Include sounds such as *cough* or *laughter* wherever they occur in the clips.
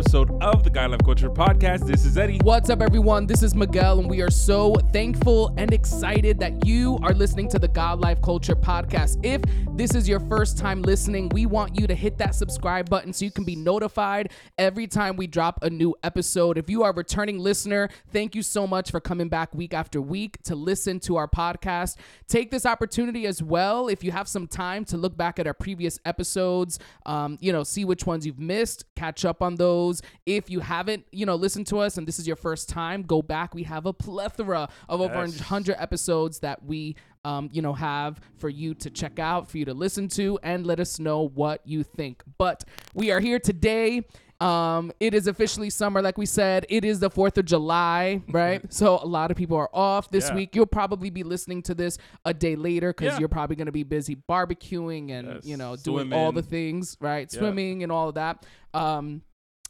Episode of the God Life Culture podcast. This is Eddie. What's up, everyone? This is Miguel, and we are so thankful and excited that you are listening to the God Life Culture podcast. If this is your first time listening, we want you to hit that subscribe button so you can be notified every time we drop a new episode. If you are a returning listener, thank you so much for coming back week after week to listen to our podcast. Take this opportunity as well, if you have some time, to look back at our previous episodes, um, you know, see which ones you've missed, catch up on those. If you haven't, you know, listened to us and this is your first time, go back. We have a plethora of over Yes. 100 episodes that we um, you know, have for you to check out, for you to listen to, and let us know what you think. But we are here today. Um, it is officially summer, like we said. It is the 4th of July, *laughs* right? so a lot of people are off this Yeah. week. You'll probably be listening to this a day later because Yeah. you're probably going to be busy barbecuing and, Yes. you know, doing all the things, right? Yeah. Swimming and all of that. Um,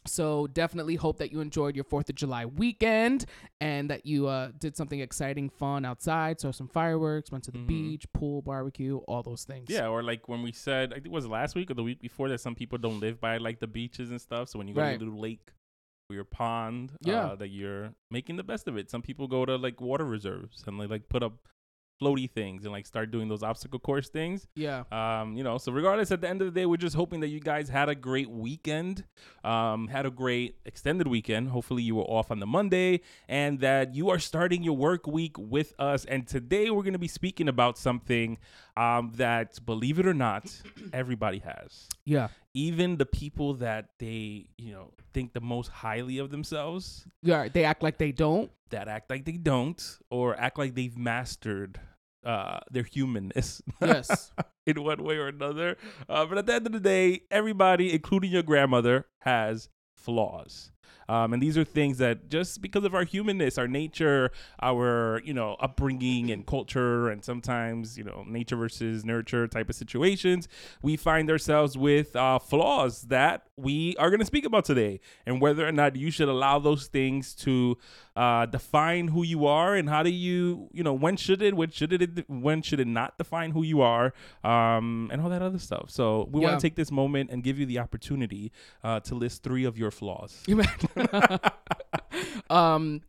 so definitely hope that you enjoyed your Fourth of July weekend and that you uh, did something exciting, fun outside. Saw some fireworks, went to the Mhm. beach, pool, barbecue, all those things. Yeah, or like when we said, I think it was last week or the week before that some people don't live by like the beaches and stuff. So when you go Right. to little lake or your pond, Yeah. uh, that you're making the best of it. Some people go to like water reserves and they like put up floaty things and like start doing those obstacle course things. yeah, Um, you know, so regardless, at the end of the day, we're just hoping that you guys had a great weekend, um, had a great extended weekend. Hopefully, you were off on the Monday and that you are starting your work week with us. And today, we're going to be speaking about something um, that, believe it or not, *clears throat* everybody has. yeah, Even the people that they, you know, think the most highly of themselves, yeah. They act like they don't. that act like they don't, or act like they've mastered uh, their humanness. Yes, *laughs* in one way or another. Uh, but at the end of the day, everybody, including your grandmother, has flaws. Um, and these are things that just because of our humanness, our nature, our you know upbringing and culture, and sometimes you know nature versus nurture type of situations, we find ourselves with uh, flaws that we are going to speak about today, and whether or not you should allow those things to uh, define who you are, and how do you you know when should it, when should it, when should it not define who you are, um, and all that other stuff. So we Yeah. want to take this moment and give you the opportunity uh, to list three of your flaws. *laughs* You *laughs* um,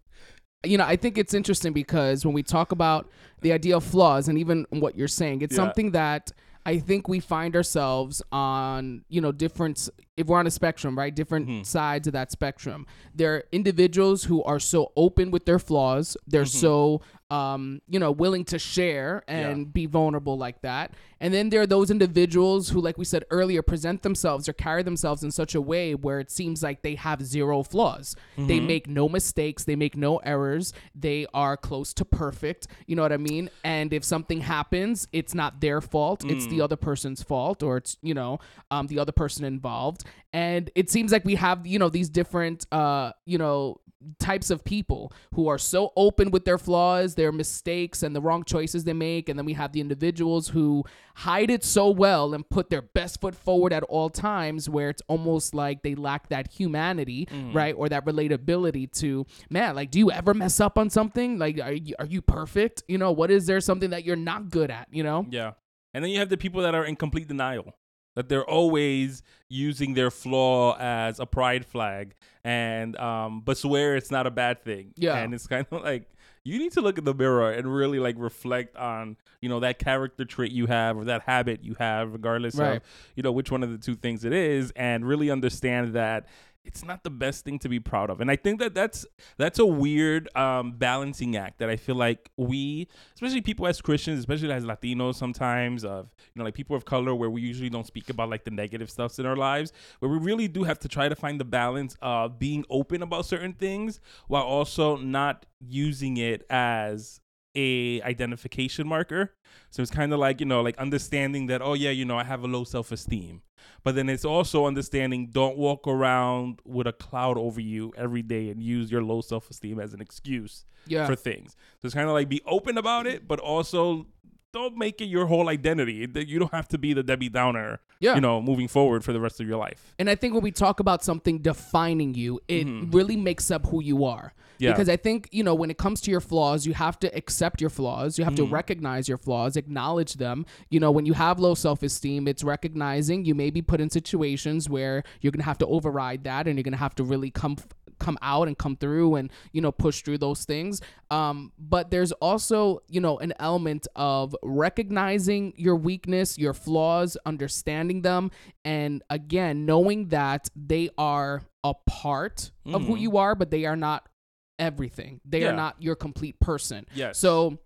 you know, I think it's interesting because when we talk about the idea of flaws and even what you're saying, it's Yeah. something that I think we find ourselves on, you know, different, if we're on a spectrum, right? Different Mhm. sides of that spectrum. There are individuals who are so open with their flaws. They're Mhm. so, um, you know, willing to share and be vulnerable like that. And then there are those individuals who, like we said earlier, present themselves or carry themselves in such a way where it seems like they have zero flaws. They Mhm. make no mistakes, they make no errors, they are close to perfect. You know what I mean? And if something happens, it's not their fault, it's the other person's fault, or it's, you know, um, the other person involved. And it seems like we have, you know, these different, uh, you know, types of people who are so open with their flaws, their mistakes, and the wrong choices they make. And then we have the individuals who hide it so well and put their best foot forward at all times, where it's almost like they lack that humanity, right? Or that relatability to, man, like, do you ever mess up on something? Like, are you, are you perfect? You know, what is there something that you're not good at, you know? Yeah. And then you have the people that are in complete denial. That they're always using their flaw as a pride flag and um but swear it's not a bad thing. Yeah. And it's kind of *laughs* like you need to look in the mirror and really like reflect on, you know, that character trait you have or that habit you have, regardless Right. of, you know, which one of the two things it is, and really understand that it's not the best thing to be proud of. And I think that that's that's a weird um, balancing act that I feel like we, especially people as Christians, especially as Latinos, sometimes of you know like people of color, where we usually don't speak about like the negative stuffs in our lives, where we really do have to try to find the balance of being open about certain things while also not using it as a identification marker. So it's kind of like, you know, like understanding that, oh, yeah, you know, I have a low self esteem. But then it's also understanding don't walk around with a cloud over you every day and use your low self esteem as an excuse Yeah. for things. So it's kind of like be open about it, but also don't make it your whole identity. You don't have to be the Debbie Downer, Yeah. you know, moving forward for the rest of your life. And I think when we talk about something defining you, it mm-hmm. really makes up who you are. Yeah. Because I think, you know, when it comes to your flaws, you have to accept your flaws. You have to mm-hmm. recognize your flaws, acknowledge them. You know, when you have low self esteem, it's recognizing you may be put in situations where you're going to have to override that and you're going to have to really come come out and come through and you know push through those things um but there's also you know an element of recognizing your weakness your flaws understanding them and again knowing that they are a part of who Mhm. you are but they are not everything they Yeah. are not your complete person Yes. so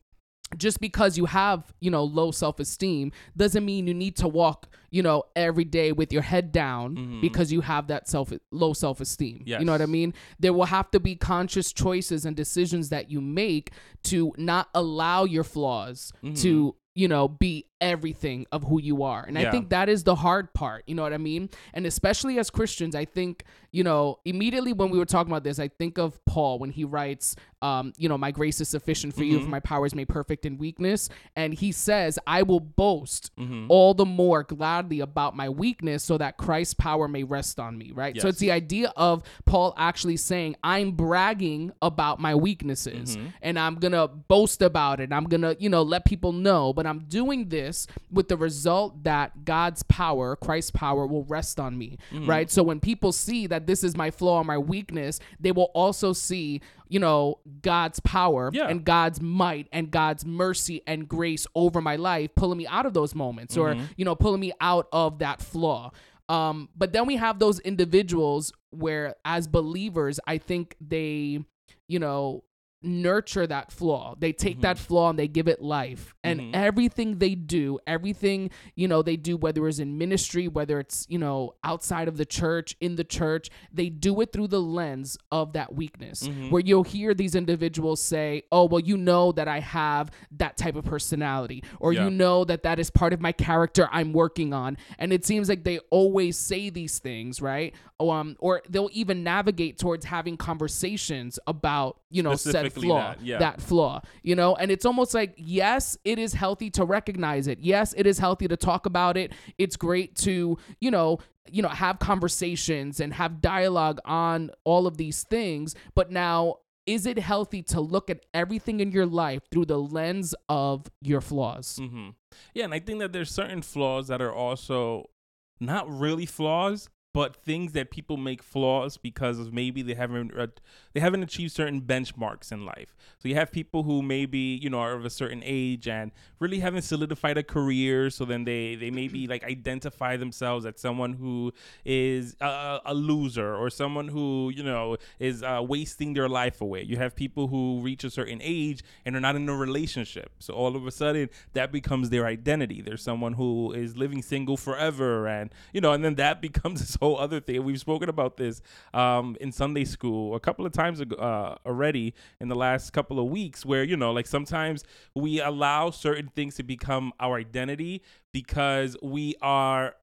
just because you have, you know, low self-esteem doesn't mean you need to walk, you know, every day with your head down Mhm. because you have that self low self-esteem. You know what I mean? There will have to be conscious choices and decisions that you make to not allow your flaws to, you know, be everything of who you are. And I think that is the hard part, you know what I mean? And especially as Christians, I think, you know, immediately when we were talking about this, I think of Paul when he writes, um, you know, my grace is sufficient for you, for my power is made perfect in weakness. And he says, I will boast Mhm. all the more gladly about my weakness so that Christ's power may rest on me, right? So it's the idea of Paul actually saying, I'm bragging about my weaknesses Mm-hmm. and I'm going to boast about it. I'm going to, you know, let people know, but I'm doing this with the result that God's power, Christ's power will rest on me, Mm-hmm. right? So when people see that this is my flaw or my weakness, they will also see, you know, God's power Yeah. and God's might and God's mercy and grace over my life, pulling me out of those moments or, Mm-hmm. you know, pulling me out of that flaw. Um, but then we have those individuals where, as believers, I think they, you know, nurture that flaw. They take that flaw and they give it life. And Mhm. everything they do, everything, you know, they do, whether it's in ministry, whether it's, you know, outside of the church, in the church, they do it through the lens of that weakness. Mhm. Where you'll hear these individuals say, oh, well, you know that I have that type of personality, or Yeah. you know that that is part of my character I'm working on. And it seems like they always say these things, right? Um, or they'll even navigate towards having conversations about, you know, said Specifically flaw, that, yeah. that flaw, you know? And it's almost like, yes, it is healthy to recognize it. Yes, it is healthy to talk about it. It's great to, you know, you know, have conversations and have dialogue on all of these things. But now, is it healthy to look at everything in your life through the lens of your flaws? hmm Yeah, and I think that there's certain flaws that are also not really flaws, but things that people make flaws because of maybe they haven't uh, they haven't achieved certain benchmarks in life. So you have people who maybe you know are of a certain age and really haven't solidified a career. So then they they maybe like identify themselves as someone who is a, a loser or someone who you know is uh, wasting their life away. You have people who reach a certain age and are not in a relationship. So all of a sudden that becomes their identity. There's someone who is living single forever, and you know, and then that *laughs* becomes this whole other thing. We've spoken about this um, in Sunday school a couple of times ago uh, already in the last couple of weeks, where you know, like sometimes we allow certain things to become our identity because we are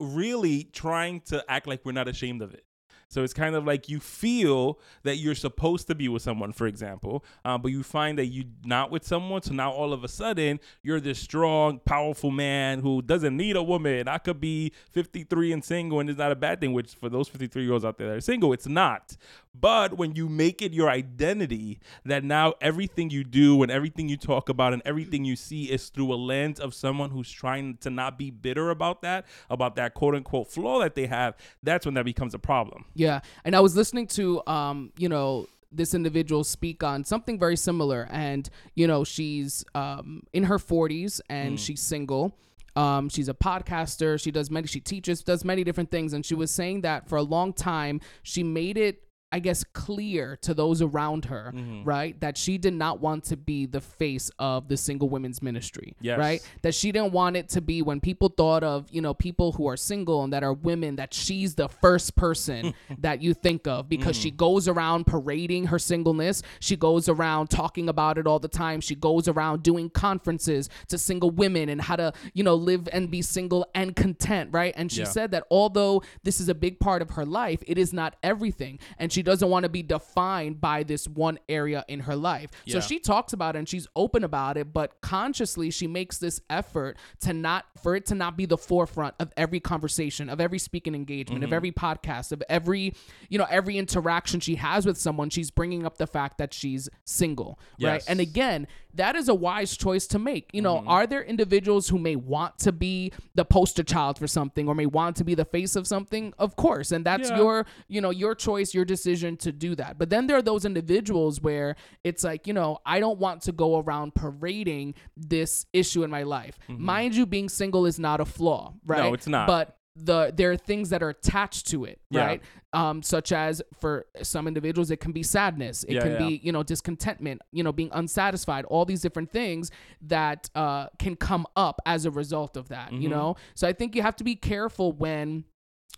really trying to act like we're not ashamed of it. So it's kind of like you feel that you're supposed to be with someone, for example, uh, but you find that you're not with someone. So now all of a sudden you're this strong, powerful man who doesn't need a woman. I could be 53 and single, and it's not a bad thing. Which for those 53 year olds out there that are single, it's not. But when you make it your identity, that now everything you do and everything you talk about and everything you see is through a lens of someone who's trying to not be bitter about that, about that quote unquote flaw that they have, that's when that becomes a problem. Yeah, and I was listening to um, you know, this individual speak on something very similar, and you know, she's um in her 40s and she's single. Um, she's a podcaster. She does many. She teaches, does many different things, and she was saying that for a long time she made it. I guess clear to those around her, mm-hmm. right, that she did not want to be the face of the single women's ministry, Yes. right? That she didn't want it to be when people thought of, you know, people who are single and that are women, that she's the first person *laughs* that you think of because she mm. goes around parading her singleness. She goes around talking about it all the time. She goes around doing conferences to single women and how to, you know, live and be single and content, right? And she Yeah. said that although this is a big part of her life, it is not everything. And she doesn't want to be defined by this one area in her life. So she talks about it and she's open about it, but consciously she makes this effort to not for it to not be the forefront of every conversation, of every speaking engagement, of mm-hmm. every podcast, of every, you know, every interaction she has with someone, she's bringing up the fact that she's single, right? And again, that is a wise choice to make. You know, Mm-hmm. are there individuals who may want to be the poster child for something or may want to be the face of something? Of course, and that's Yeah. your, you know, your choice, your decision to do that. But then there are those individuals where it's like, you know, I don't want to go around parading this issue in my life. Mind you, being single is not a flaw, right? Mm-hmm. it's not. But the there are things that are attached to it, Yeah. right? Um, such as for some individuals, it can be sadness, it Yeah, can yeah. be you know discontentment, you know being unsatisfied, all these different things that uh, can come up as a result of that, Mm-hmm. you know. So I think you have to be careful when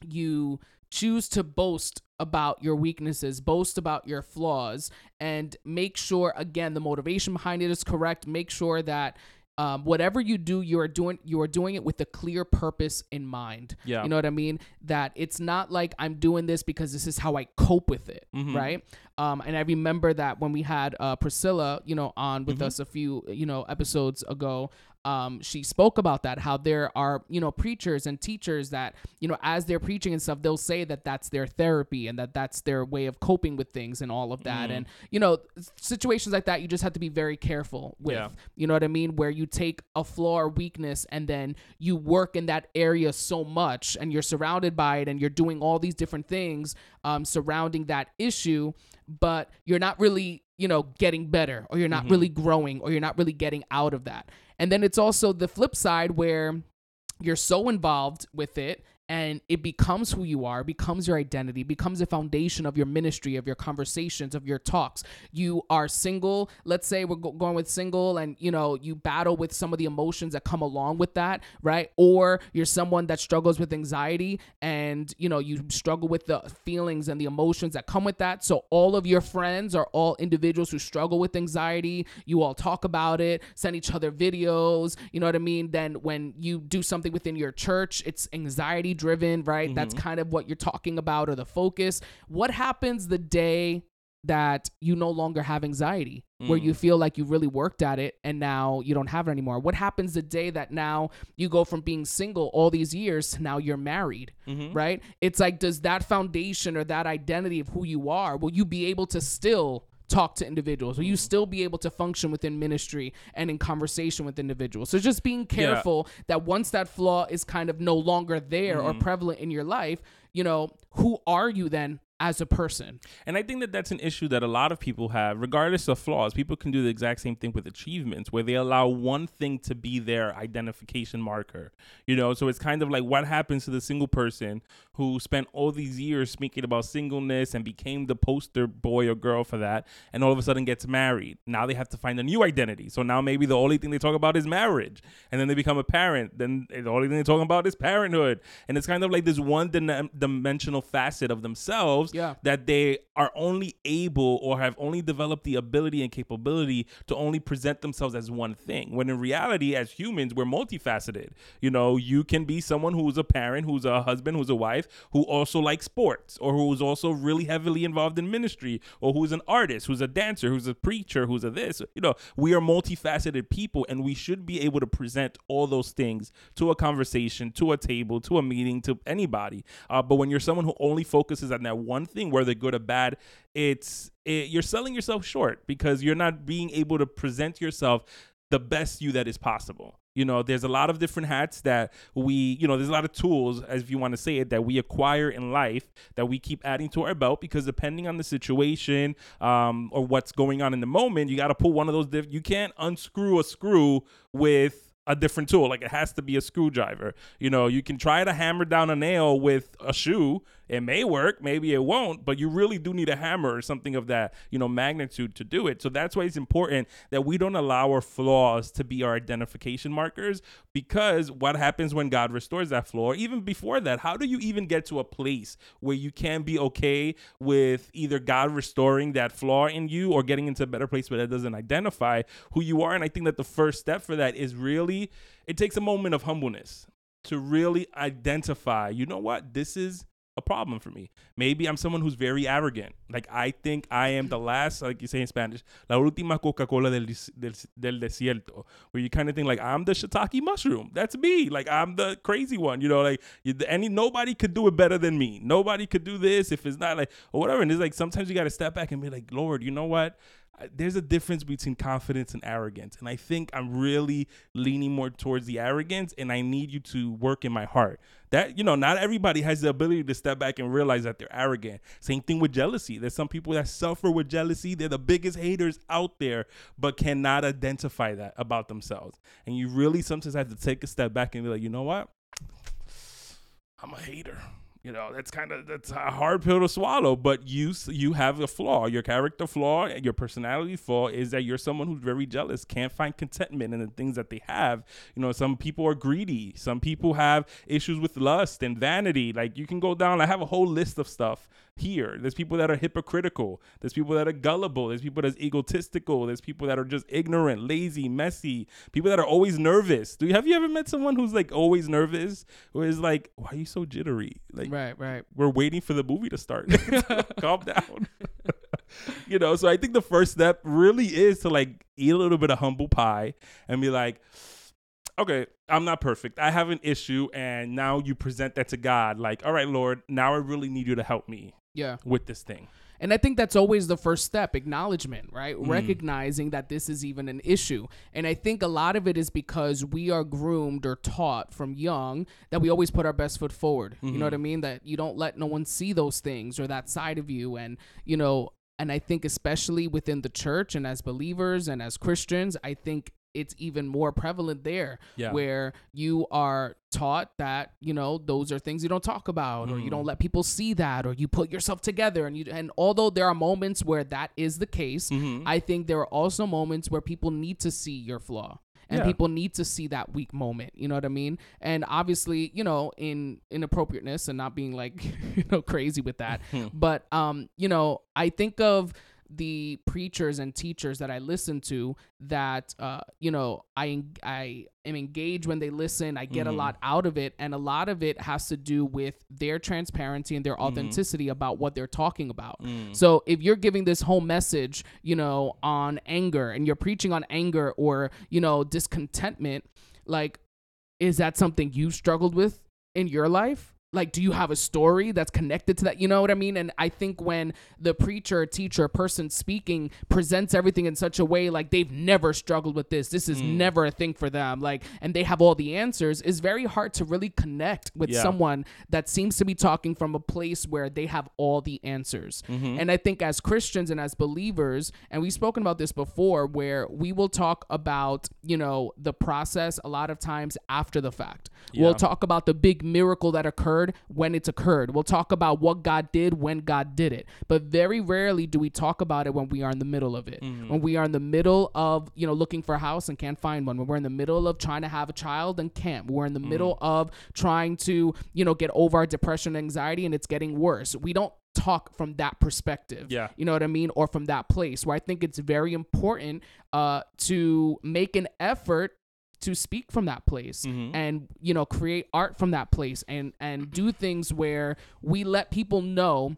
you choose to boast about your weaknesses, boast about your flaws, and make sure again the motivation behind it is correct. Make sure that um, whatever you do, you are doing you are doing it with a clear purpose in mind. Yeah. you know what I mean. That it's not like I'm doing this because this is how I cope with it, Mm-hmm. right? Um, and I remember that when we had uh, Priscilla, you know, on Mm-hmm. with us a few you know episodes ago, um, she spoke about that how there are you know preachers and teachers that you know as they're preaching and stuff they'll say that that's their therapy and that that's their way of coping with things and all of that and you know situations like that you just have to be very careful with Yeah. you know what I mean where you take a flaw or weakness and then you work in that area so much and you're surrounded by it and you're doing all these different things um, surrounding that issue but you're not really you know getting better or you're not mm-hmm. really growing or you're not really getting out of that. And then it's also the flip side where you're so involved with it and it becomes who you are, becomes your identity, becomes the foundation of your ministry, of your conversations, of your talks. You are single. Let's say we're go- going with single and you know, you battle with some of the emotions that come along with that, right? Or you're someone that struggles with anxiety and you know, you struggle with the feelings and the emotions that come with that. So all of your friends are all individuals who struggle with anxiety. You all talk about it, send each other videos, you know what I mean? Then when you do something within your church, it's anxiety driven, right? That's mm-hmm. kind of what you're talking about or the focus. What happens the day that you no longer have anxiety, where you mm. feel like you really worked at it and now you don't have it anymore? What happens the day that now you go from being single all these years to now you're married, mm-hmm. right? It's like, does that foundation or that identity of who you are, will you be able to still talk to individuals? Will you mm-hmm. still be able to function within ministry and in conversation with individuals? So just being careful that once that flaw is kind of no longer there or mm-hmm. prevalent in your life, you know, who are you then as a person? And I think that that's an issue that a lot of people have, regardless of flaws. People can do the exact same thing with achievements, where they allow one thing to be their identification marker. You know, so it's kind of like what happens to the single person who spent all these years speaking about singleness and became the poster boy or girl for that, and all of a sudden gets married. Now they have to find a new identity. So now maybe the only thing they talk about is marriage, and then they become a parent. Then the only thing they're talking about is parenthood, and it's kind of like this one dim- dimensional facet of themselves Yeah. that they are only able or have only developed the ability and capability to only present themselves as one thing. When in reality, as humans, we're multifaceted. You know, you can be someone who's a parent, who's a husband, who's a wife, who also likes sports, or who's also really heavily involved in ministry, or who's an artist, who's a dancer, who's a preacher, who's a this. You know, we are multifaceted people, and we should be able to present all those things to a conversation, to a table, to a meeting, to anybody. Uh, but when you're someone who only focuses on that one thing, whether good or bad, it's it, you're selling yourself short because you're not being able to present yourself the best you that is possible. You know, there's a lot of different hats that we, you know, there's a lot of tools, as if you want to say it, that we acquire in life that we keep adding to our belt because depending on the situation um, or what's going on in the moment, you got to pull one of those. Diff- you can't unscrew a screw with a different tool. Like it has to be a screwdriver. You know, you can try to hammer down a nail with a shoe. It may work, maybe it won't, but you really do need a hammer or something of that, you know, magnitude to do it. So that's why it's important that we don't allow our flaws to be our identification markers because what happens when God restores that flaw, even before that, how do you even get to a place where you can be okay with either God restoring that flaw in you or getting into a better place where that doesn't identify who you are? And I think that the first step for that is really, it takes a moment of humbleness to really identify, you know what, this is a problem for me. Maybe I'm someone who's very arrogant. Like I think I am the last, like you say in Spanish, la última Coca-Cola del, del, del desierto, where you kind of think like I'm the shiitake mushroom. That's me. Like I'm the crazy one. You know, like any nobody could do it better than me. Nobody could do this if it's not like or whatever. And it's like sometimes you got to step back and be like, Lord, you know what? There's a difference between confidence and arrogance. And I think I'm really leaning more towards the arrogance and I need you to work in my heart. That, you know, not everybody has the ability to step back and realize that they're arrogant. Same thing with jealousy. There's some people that suffer with jealousy. They're the biggest haters out there, but cannot identify that about themselves. And you really sometimes have to take a step back and be like, you know what? I'm a hater you know that's kind of that's a hard pill to swallow but you you have a flaw. Your character flaw your personality flaw is that you're someone who's very jealous can't find contentment in the things that they have. You know some people are greedy. Some people have issues with lust and vanity. Like you can go down i have a whole list of stuff here. There's people that are hypocritical. There's people that are gullible. There's people that's egotistical. There's people that are just ignorant lazy messy. People that are always nervous. Do you have you ever met someone who's like always nervous? Who is like why are you so jittery? Like right, right. We're waiting for the movie to start. *laughs* *laughs* Calm down. *laughs* you know, so I think the first step really is to like eat a little bit of humble pie and be like, okay, I'm not perfect. I have an issue. And now you present that to God. Like, all right, Lord, now I really need you to help me yeah. with this thing. And I think that's always the first step acknowledgement, right? Mm. Recognizing that this is even an issue. And I think a lot of it is because we are groomed or taught from young that we always put our best foot forward. Mm-hmm. You know what I mm-hmm. mean? That you don't let no one see those things or that side of you. And, you know, and I think especially within the church and as believers and as Christians, I think it's even more prevalent there yeah. where you are taught that you know those are things you don't talk about mm. or you don't mm. let people see that or you put yourself together and you and although there are moments where that is the case mm-hmm. i think there are also moments where people need to see your flaw and yeah. people need to see that weak moment you know what i mean and obviously you know in inappropriateness and not being like *laughs* you know crazy with that *laughs* but um you know i think of the preachers and teachers that I listen to that uh, you know I I am engaged when they listen. I get mm-hmm. a lot out of it, and a lot of it has to do with their transparency and their mm-hmm. authenticity mm-hmm. about what they're talking about. Mm. So if you're giving this whole message, you know, on anger, and you're preaching on anger or you know discontentment, like, is that something you struggled with in your life? Like do you have a story that's connected to that you know what i mean and i think when the preacher teacher person speaking presents everything in such a way like they've never struggled with this this is mm. never a thing for them like and they have all the answers is very hard to really connect with yeah. someone that seems to be talking from a place where they have all the answers mm-hmm. and i think as christians and as believers and we've spoken about this before where we will talk about you know the process a lot of times after the fact yeah. we'll talk about the big miracle that occurred occurred when it's occurred. We'll talk about what God did when God did it. But very rarely do we talk about it when we are in the middle of it. Mm-hmm. When we are in the middle of, you know, looking for a house and can't find one. When we're in the middle of trying to have a child and can't. We're in the mm-hmm. middle of trying to, you know, get over our depression and anxiety and it's getting worse. We don't talk from that perspective. Yeah. You know what I mean? Or from that place where I think it's very important uh, to make an effort to speak from that place mm-hmm. and you know create art from that place and and do things where we let people know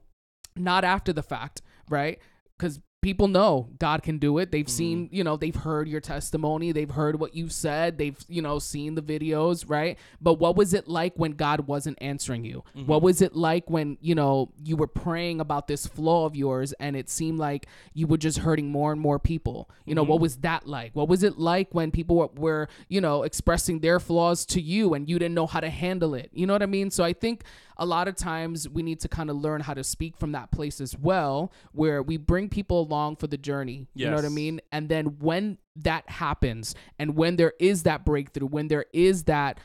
not after the fact right because people know God can do it. They've mm-hmm. seen, you know, they've heard your testimony, they've heard what you've said, they've, you know, seen the videos, right? But what was it like when God wasn't answering you? Mm-hmm. What was it like when, you know, you were praying about this flaw of yours and it seemed like you were just hurting more and more people? You know, mm-hmm. what was that like? What was it like when people were, were, you know, expressing their flaws to you and you didn't know how to handle it? You know what I mean? So I think a lot of times we need to kind of learn how to speak from that place as well, where we bring people along for the journey. Yes. You know what I mean? And then when that happens and when there is that breakthrough, when there is that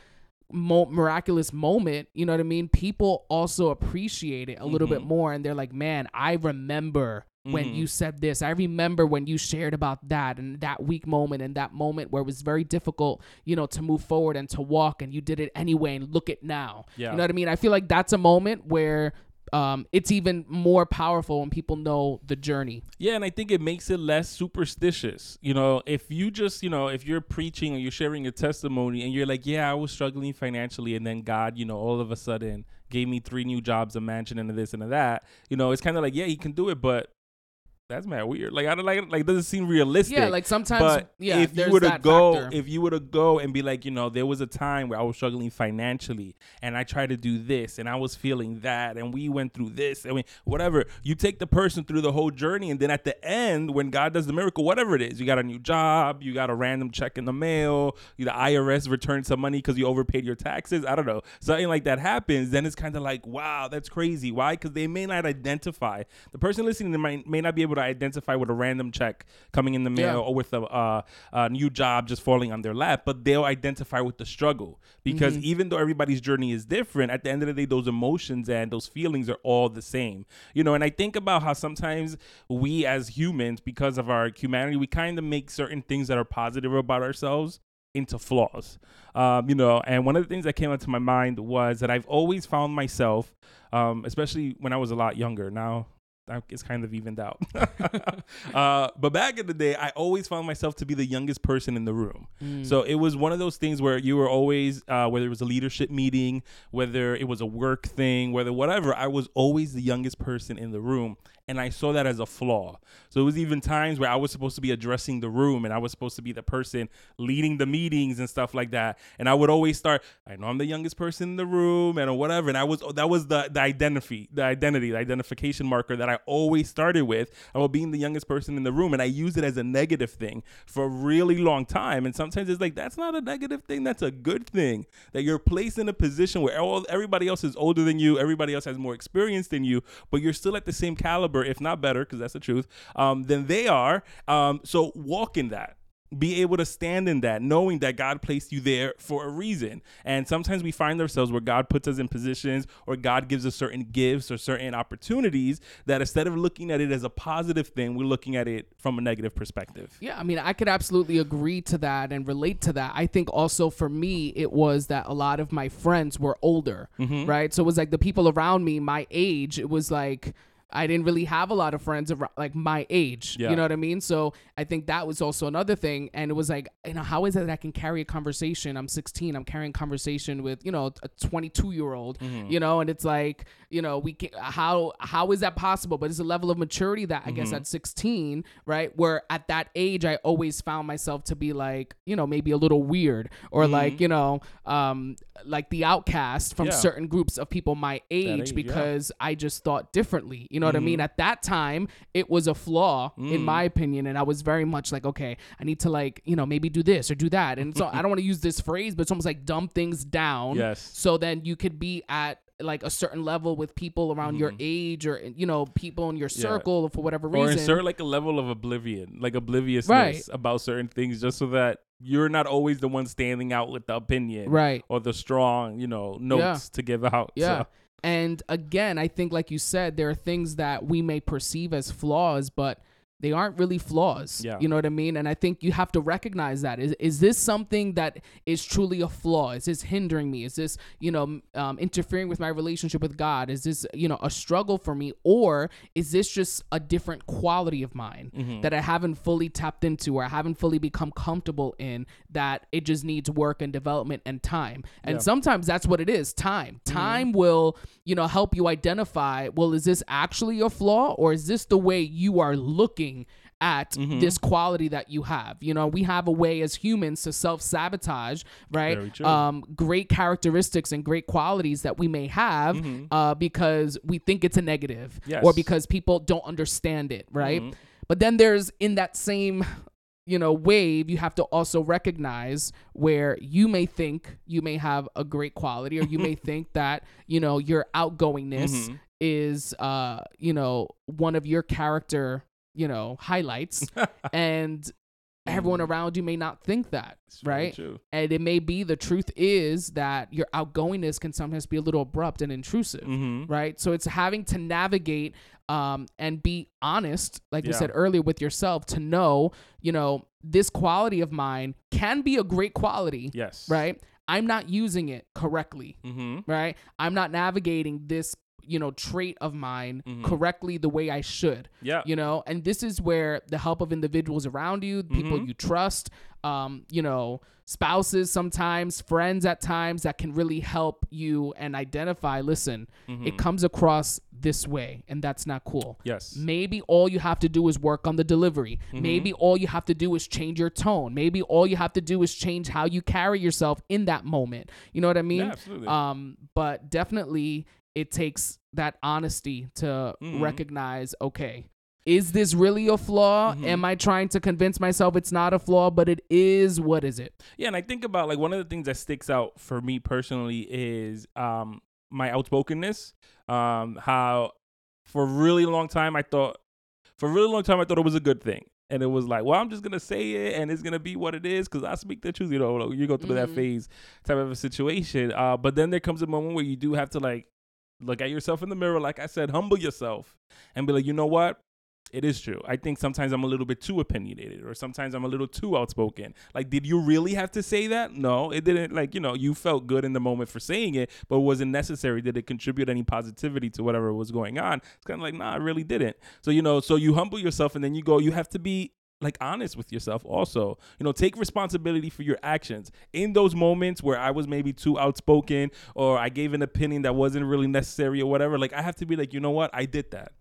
mo- miraculous moment, you know what I mean? People also appreciate it a little mm-hmm. bit more and they're like, man, I remember when mm-hmm. you said this. I remember when you shared about that and that weak moment and that moment where it was very difficult, you know, to move forward and to walk and you did it anyway and look at now. Yeah. You know what I mean? I feel like that's a moment where um, it's even more powerful when people know the journey. Yeah, and I think it makes it less superstitious. You know, if you just, you know, if you're preaching or you're sharing a testimony and you're like, yeah, I was struggling financially, and then God, you know, all of a sudden gave me three new jobs, a mansion, and a this and a that. You know, it's kind of like, yeah, He can do it, but that's mad weird. Like I don't like like doesn't seem realistic. Yeah, like sometimes But yeah, if you were to go, factor. if you were to go and be like, you know, there was a time where I was struggling financially, and I tried to do this, and I was feeling that, and we went through this. I mean, whatever. You take the person through the whole journey, and then at the end, when God does the miracle, whatever it is, you got a new job, you got a random check in the mail, the IRS returned some money because you overpaid your taxes. I don't know, something like that happens. Then it's kind of like, wow, that's crazy. Why? Because they may not identify. The person listening might may not be able to identify with a random check coming in the mail Yeah. or with a, uh, a new job just falling on their lap, but they'll identify with the struggle because Mm-hmm. even though everybody's journey is different, at the end of the day, those emotions and those feelings are all the same. You know, and I think about how sometimes we as humans, because of our humanity, we kind of make certain things that are positive about ourselves into flaws. Um, you know, and one of the things that came up to my mind was that I've always found myself, um, especially when I was a lot younger. Now it's kind of evened out. *laughs* uh, but back in the day, I always found myself to be the youngest person in the room. Mm. So it was one of those things where you were always, uh, whether it was a leadership meeting, whether it was a work thing, whether whatever, I was always the youngest person in the room. And I saw that as a flaw. So it was even times where I was supposed to be addressing the room and I was supposed to be the person leading the meetings and stuff like that. And I would always start, I know I'm the youngest person in the room and whatever. And I was, that was the, the identity, the identity, the identification marker that I always started with about being the youngest person in the room. And I used it as a negative thing for a really long time. And sometimes it's like, that's not a negative thing. That's a good thing that you're placed in a position where all, everybody else is older than you. Everybody else has more experience than you, but you're still at the same caliber, if not better, because that's the truth, um, than they are. Um, so walk in that be able to stand in that, knowing that God placed you there for a reason. And sometimes we find ourselves where God puts us in positions or God gives us certain gifts or certain opportunities that instead of looking at it as a positive thing, we're looking at it from a negative perspective. Yeah, I mean, I could absolutely agree to that and relate to that. I think also for me, it was that a lot of my friends were older, Mm-hmm. right? So it was like the people around me, my age, it was like I didn't really have a lot of friends around, like my age. Yeah. You know what I mean? So I think that was also another thing. And it was like, you know, how is it that I can carry a conversation? I'm 16. I'm carrying conversation with, you know, a 22 year old, Mm-hmm. you know, and it's like, you know, we can, how, how is that possible? But it's a level of maturity that I guess Mm-hmm. at 16, right? Where at that age, I always found myself to be like, you know, maybe a little weird or like, you know, um, like the outcast from Mm-hmm. Yeah. certain groups of people my age, age, yeah. because I just thought differently. You know what I Mm-hmm. mean? At that time, it was a flaw Mm. in my opinion, and I was very much like, okay, I need to like, you know, maybe do this or do that. And so I don't want to use this phrase, but it's almost like dumb things down. Yes. So then you could be at like a certain level with people around your age or you know people in your Mm-hmm. Yeah. circle for whatever reason Or insert like a level of oblivion, like obliviousness Right. about certain things, just so that you're not always the one standing out with the opinion right. or the strong, you know, notes to give out. Yeah. So, And again, I think, like you said, there are things that we may perceive as flaws, but they aren't really flaws. Yeah. You know what I mean? And I think you have to recognize that. Is, is this something that is truly a flaw? Is this hindering me? Is this, you know, um, interfering with my relationship with God? Is this, you know, a struggle for me? Or is this just a different quality of mine Mm-hmm. that I haven't fully tapped into or I haven't fully become comfortable in that it just needs work and development and time? And Yeah. sometimes that's what it is time. Time will, you know, help you identify well, is this actually a flaw or is this the way you are looking? At this quality that you have, you know, we have a way as humans to self sabotage, right? Um, great characteristics and great qualities that we may have, uh, because we think it's a negative, or because people don't understand it, right? But then there's in that same you know wave you have to also recognize where you may think you may have a great quality or you may *laughs* think that you know your outgoingness Mhm. is uh you know one of your character you know highlights *laughs* and everyone around you may not think that It's right and it may be the truth is that your outgoingness can sometimes be a little abrupt and intrusive Mm-hmm. right? So it's having to navigate um, and be honest, like we said earlier, with yourself to know, you know, this quality of mine can be a great quality, Yes. right? I'm not using it correctly, Mm-hmm. right? I'm not navigating this you know trait of mine Mhm. correctly the way I should Yeah. you know and this is where the help of individuals around you people Mhm. you trust um you know spouses sometimes friends at times that can really help you and identify listen Mhm. it comes across this way and that's not cool yes. Maybe all you have to do is work on the delivery. Mm-hmm. Maybe all you have to do is change your tone. Maybe all you have to do is change how you carry yourself in that moment. You know what I mean? Yeah, absolutely. Um, but definitely it takes that honesty to Mhm. recognize, okay, is this really a flaw? Mhm. Am I trying to convince myself it's not a flaw, but it is? What is it? Yeah, and I think about like one of the things that sticks out for me personally is um my outspokenness. Um how for a really long time I thought for a really long time I thought it was a good thing. And it was like, well, I'm just gonna say it, and it's gonna be what it is, because I speak the truth. You know, you go through that Mhm. phase type of a situation. Uh, but then there comes a moment where you do have to like look at yourself in the mirror, like I said, humble yourself, and be like, you know what? It is true. I think sometimes I'm a little bit too opinionated, or sometimes I'm a little too outspoken. Like, did you really have to say that? No, it didn't. Like, you know, you felt good in the moment for saying it, but was it necessary? Did it contribute any positivity to whatever was going on? It's kind of like, nah, I really didn't. So, you know, so you humble yourself and then you go, you have to be like honest with yourself also. You know take responsibility for your actions. In those moments where i was maybe too outspoken or i gave an opinion that wasn't really necessary or whatever like i have to be like you know what? I did that.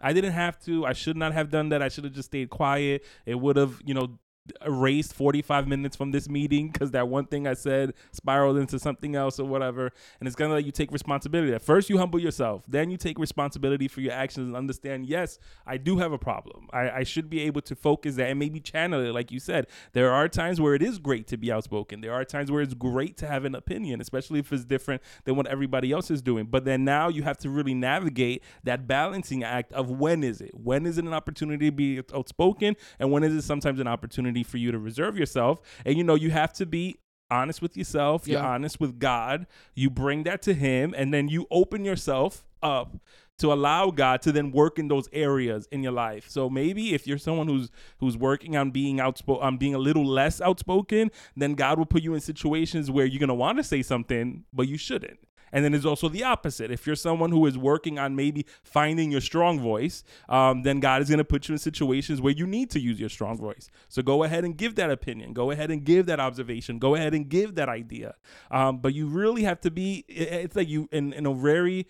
I didn't have to. I should not have done that. I should have just stayed quiet. It would have you know erased 45 minutes from this meeting because that one thing I said spiraled into something else or whatever. And it's gonna let you take responsibility. At first, you humble yourself, then you take responsibility for your actions and understand, yes, I do have a problem. I, I should be able to focus that and maybe channel it, like you said. There are times where it is great to be outspoken. There are times where it's great to have an opinion, especially if it's different than what everybody else is doing. But then now you have to really navigate that balancing act of when is it? When is it an opportunity to be outspoken? And when is it sometimes an opportunity for you to reserve yourself? And you know, you have to be honest with yourself, you're honest with God, you bring that to Him, and then you open yourself up to allow God to then work in those areas in your life. So maybe if you're someone who's who's working on being outspoken, on being a little less outspoken, then God will put you in situations where you're gonna want to say something, but you shouldn't. And then there's also the opposite. If you're someone who is working on maybe finding your strong voice, um, then God is going to put you in situations where you need to use your strong voice. So go ahead and give that opinion. Go ahead and give that observation. Go ahead and give that idea. Um, but you really have to be. It's like you in in a very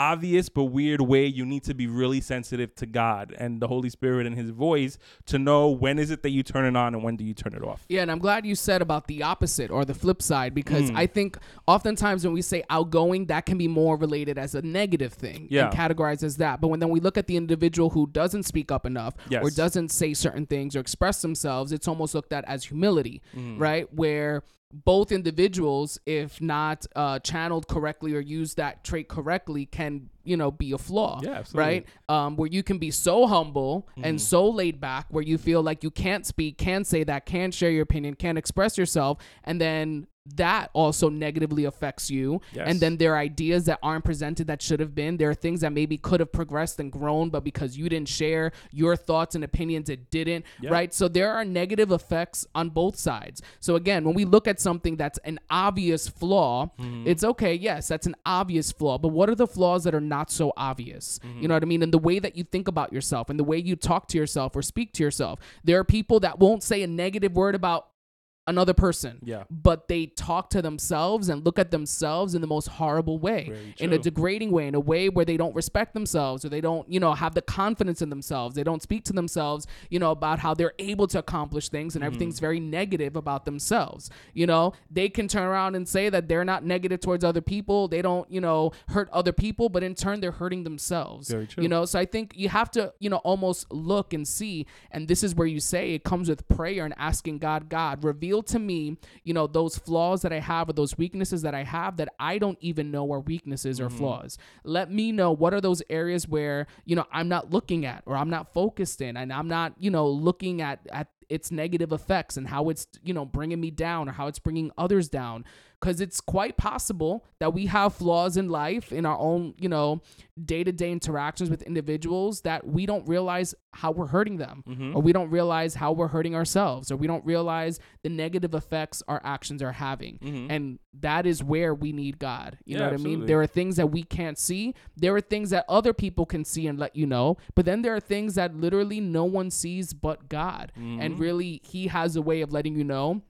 obvious but weird way you need to be really sensitive to god and the holy spirit and his voice to know when is it that you turn it on and when do you turn it off Yeah, and I'm glad you said about the opposite or the flip side because Mm. I think oftentimes when we say outgoing, that can be more related as a negative thing Yeah. and categorized as that. But when then we look at the individual who doesn't speak up enough or doesn't say certain things or express themselves, it's almost looked at as humility, Mm. right? Where both individuals, if not uh, channeled correctly or use that trait correctly, can you know be a flaw Yeah, absolutely. right um, where you can be so humble Mm-hmm. and so laid back where you feel like you can't speak can't say that can't share your opinion can't express yourself and then that also negatively affects you Yes. and then there are ideas that aren't presented that should have been there are things that maybe could have progressed and grown but because you didn't share your thoughts and opinions it didn't Yeah. right so there are negative effects on both sides so again when we look at something that's an obvious flaw Mm-hmm. it's okay yes that's an obvious flaw but what are the flaws that are not so obvious Mm-hmm. you know what i mean and the way that you think about yourself and the way you talk to yourself or speak to yourself there are people that won't say a negative word about another person Yeah. but they talk to themselves and look at themselves in the most horrible way in a degrading way in a way where they don't respect themselves or they don't you know have the confidence in themselves they don't speak to themselves you know about how they're able to accomplish things and everything's Mm-hmm. very negative about themselves you know they can turn around and say that they're not negative towards other people they don't you know hurt other people but in turn they're hurting themselves Very true. you know so i think you have to you know almost look and see and this is where you say it comes with prayer and asking god god reveal to me you know those flaws that i have or those weaknesses that i have that i don't even know are weaknesses or mm-hmm. flaws. Let me know what are those areas where you know i'm not looking at or i'm not focused in and i'm not you know looking at at its negative effects and how it's you know bringing me down or how it's bringing others down because it's quite possible that we have flaws in life in our own you know day-to-day interactions with individuals that we don't realize how we're hurting them. Mhm. or we don't realize how we're hurting ourselves. Or we don't realize the negative effects our actions are having. Mhm. and that is where we need god. You Yeah, know what i mean? there are things that we can't see. There are things that other people can see and let you know. But then there are things that literally no one sees but god. And Mhm. really he has a way of letting you know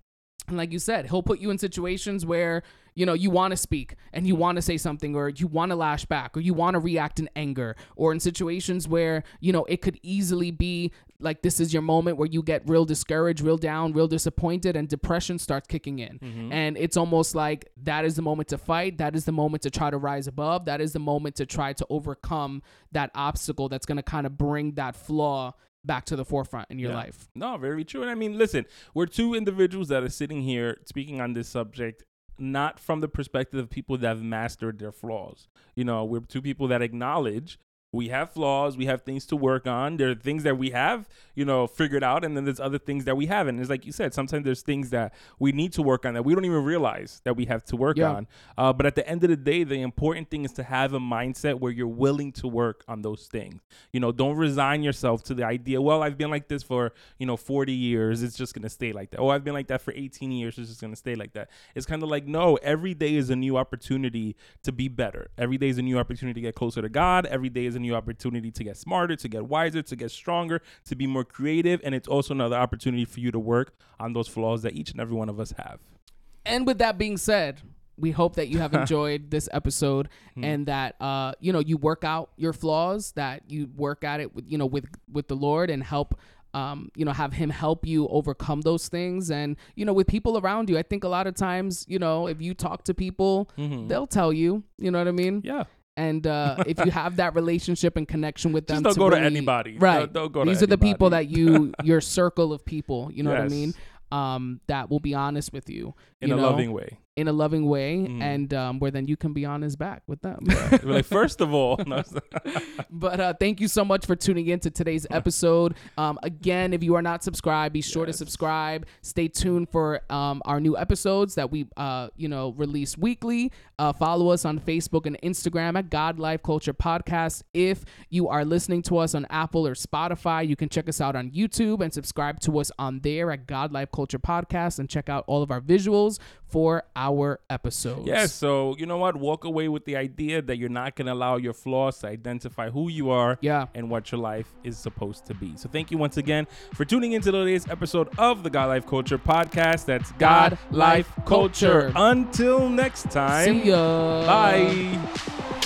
and like you said he'll put you in situations where you know you want to speak and you want to say something or you want to lash back or you want to react in anger or in situations where you know it could easily be like this is your moment where you get real discouraged real down real disappointed and depression starts kicking in Mm-hmm. and it's almost like that is the moment to fight that is the moment to try to rise above that is the moment to try to overcome that obstacle that's going to kind of bring that flaw back to the forefront in your Yeah. life No, very true. And I mean, listen, we're two individuals that are sitting here speaking on this subject, not from the perspective of people that have mastered their flaws. You know, we're two people that acknowledge we have flaws, we have things to work on. There are things that we have, you know, figured out, and then there's other things that we haven't. It's like you said, sometimes there's things that we need to work on that we don't even realize that we have to work Yeah. on. Uh, but at the end of the day, the important thing is to have a mindset where you're willing to work on those things. You know, don't resign yourself to the idea, well, I've been like this for, you know, 40 years. It's just going to stay like that. Oh, I've been like that for 18 years. It's just going to stay like that. It's kind of like, no, every day is a new opportunity to be better. Every day is a new opportunity to get closer to God. Every day is a new opportunity to get smarter, to get wiser, to get stronger, to be more creative. And it's also another opportunity for you to work on those flaws that each and every one of us have. And with that being said, we hope that you have *laughs* enjoyed this episode Hmm. and that uh you know you work out your flaws, that you work at it with you know with with the Lord and help um you know have him help you overcome those things and you know with people around you. I think a lot of times, you know, if you talk to people, Mhm. they'll tell you, you know what I mean? Yeah. And uh, if you have that relationship and connection with them, Just don't go to anybody. Right. Don't- don't go to These are the people that you, *laughs* your circle of people. You know what I mean? Um, that will be honest with you in you a know? loving way. In a loving way, Mhm. and um, where then you can be on his back with them. Like, first of all, *laughs* but uh, thank you so much for tuning in to today's *laughs* episode. Um, again, if you are not subscribed, be sure to subscribe. Stay tuned for um, our new episodes that we, uh, you know, release weekly. Uh, follow us on Facebook and Instagram at God Life Culture Podcast. If you are listening to us on Apple or Spotify, you can check us out on YouTube and subscribe to us on there at God Life Culture Podcast and check out all of our visuals for our episodes. Yes, so you know what? Walk away with the idea that you're not going to allow your flaws to identify who you are Yeah. and what your life is supposed to be. So thank you once again for tuning into today's episode of the God Life Culture podcast. That's God, God Life Life Culture. Culture. Until next time. See ya. Bye.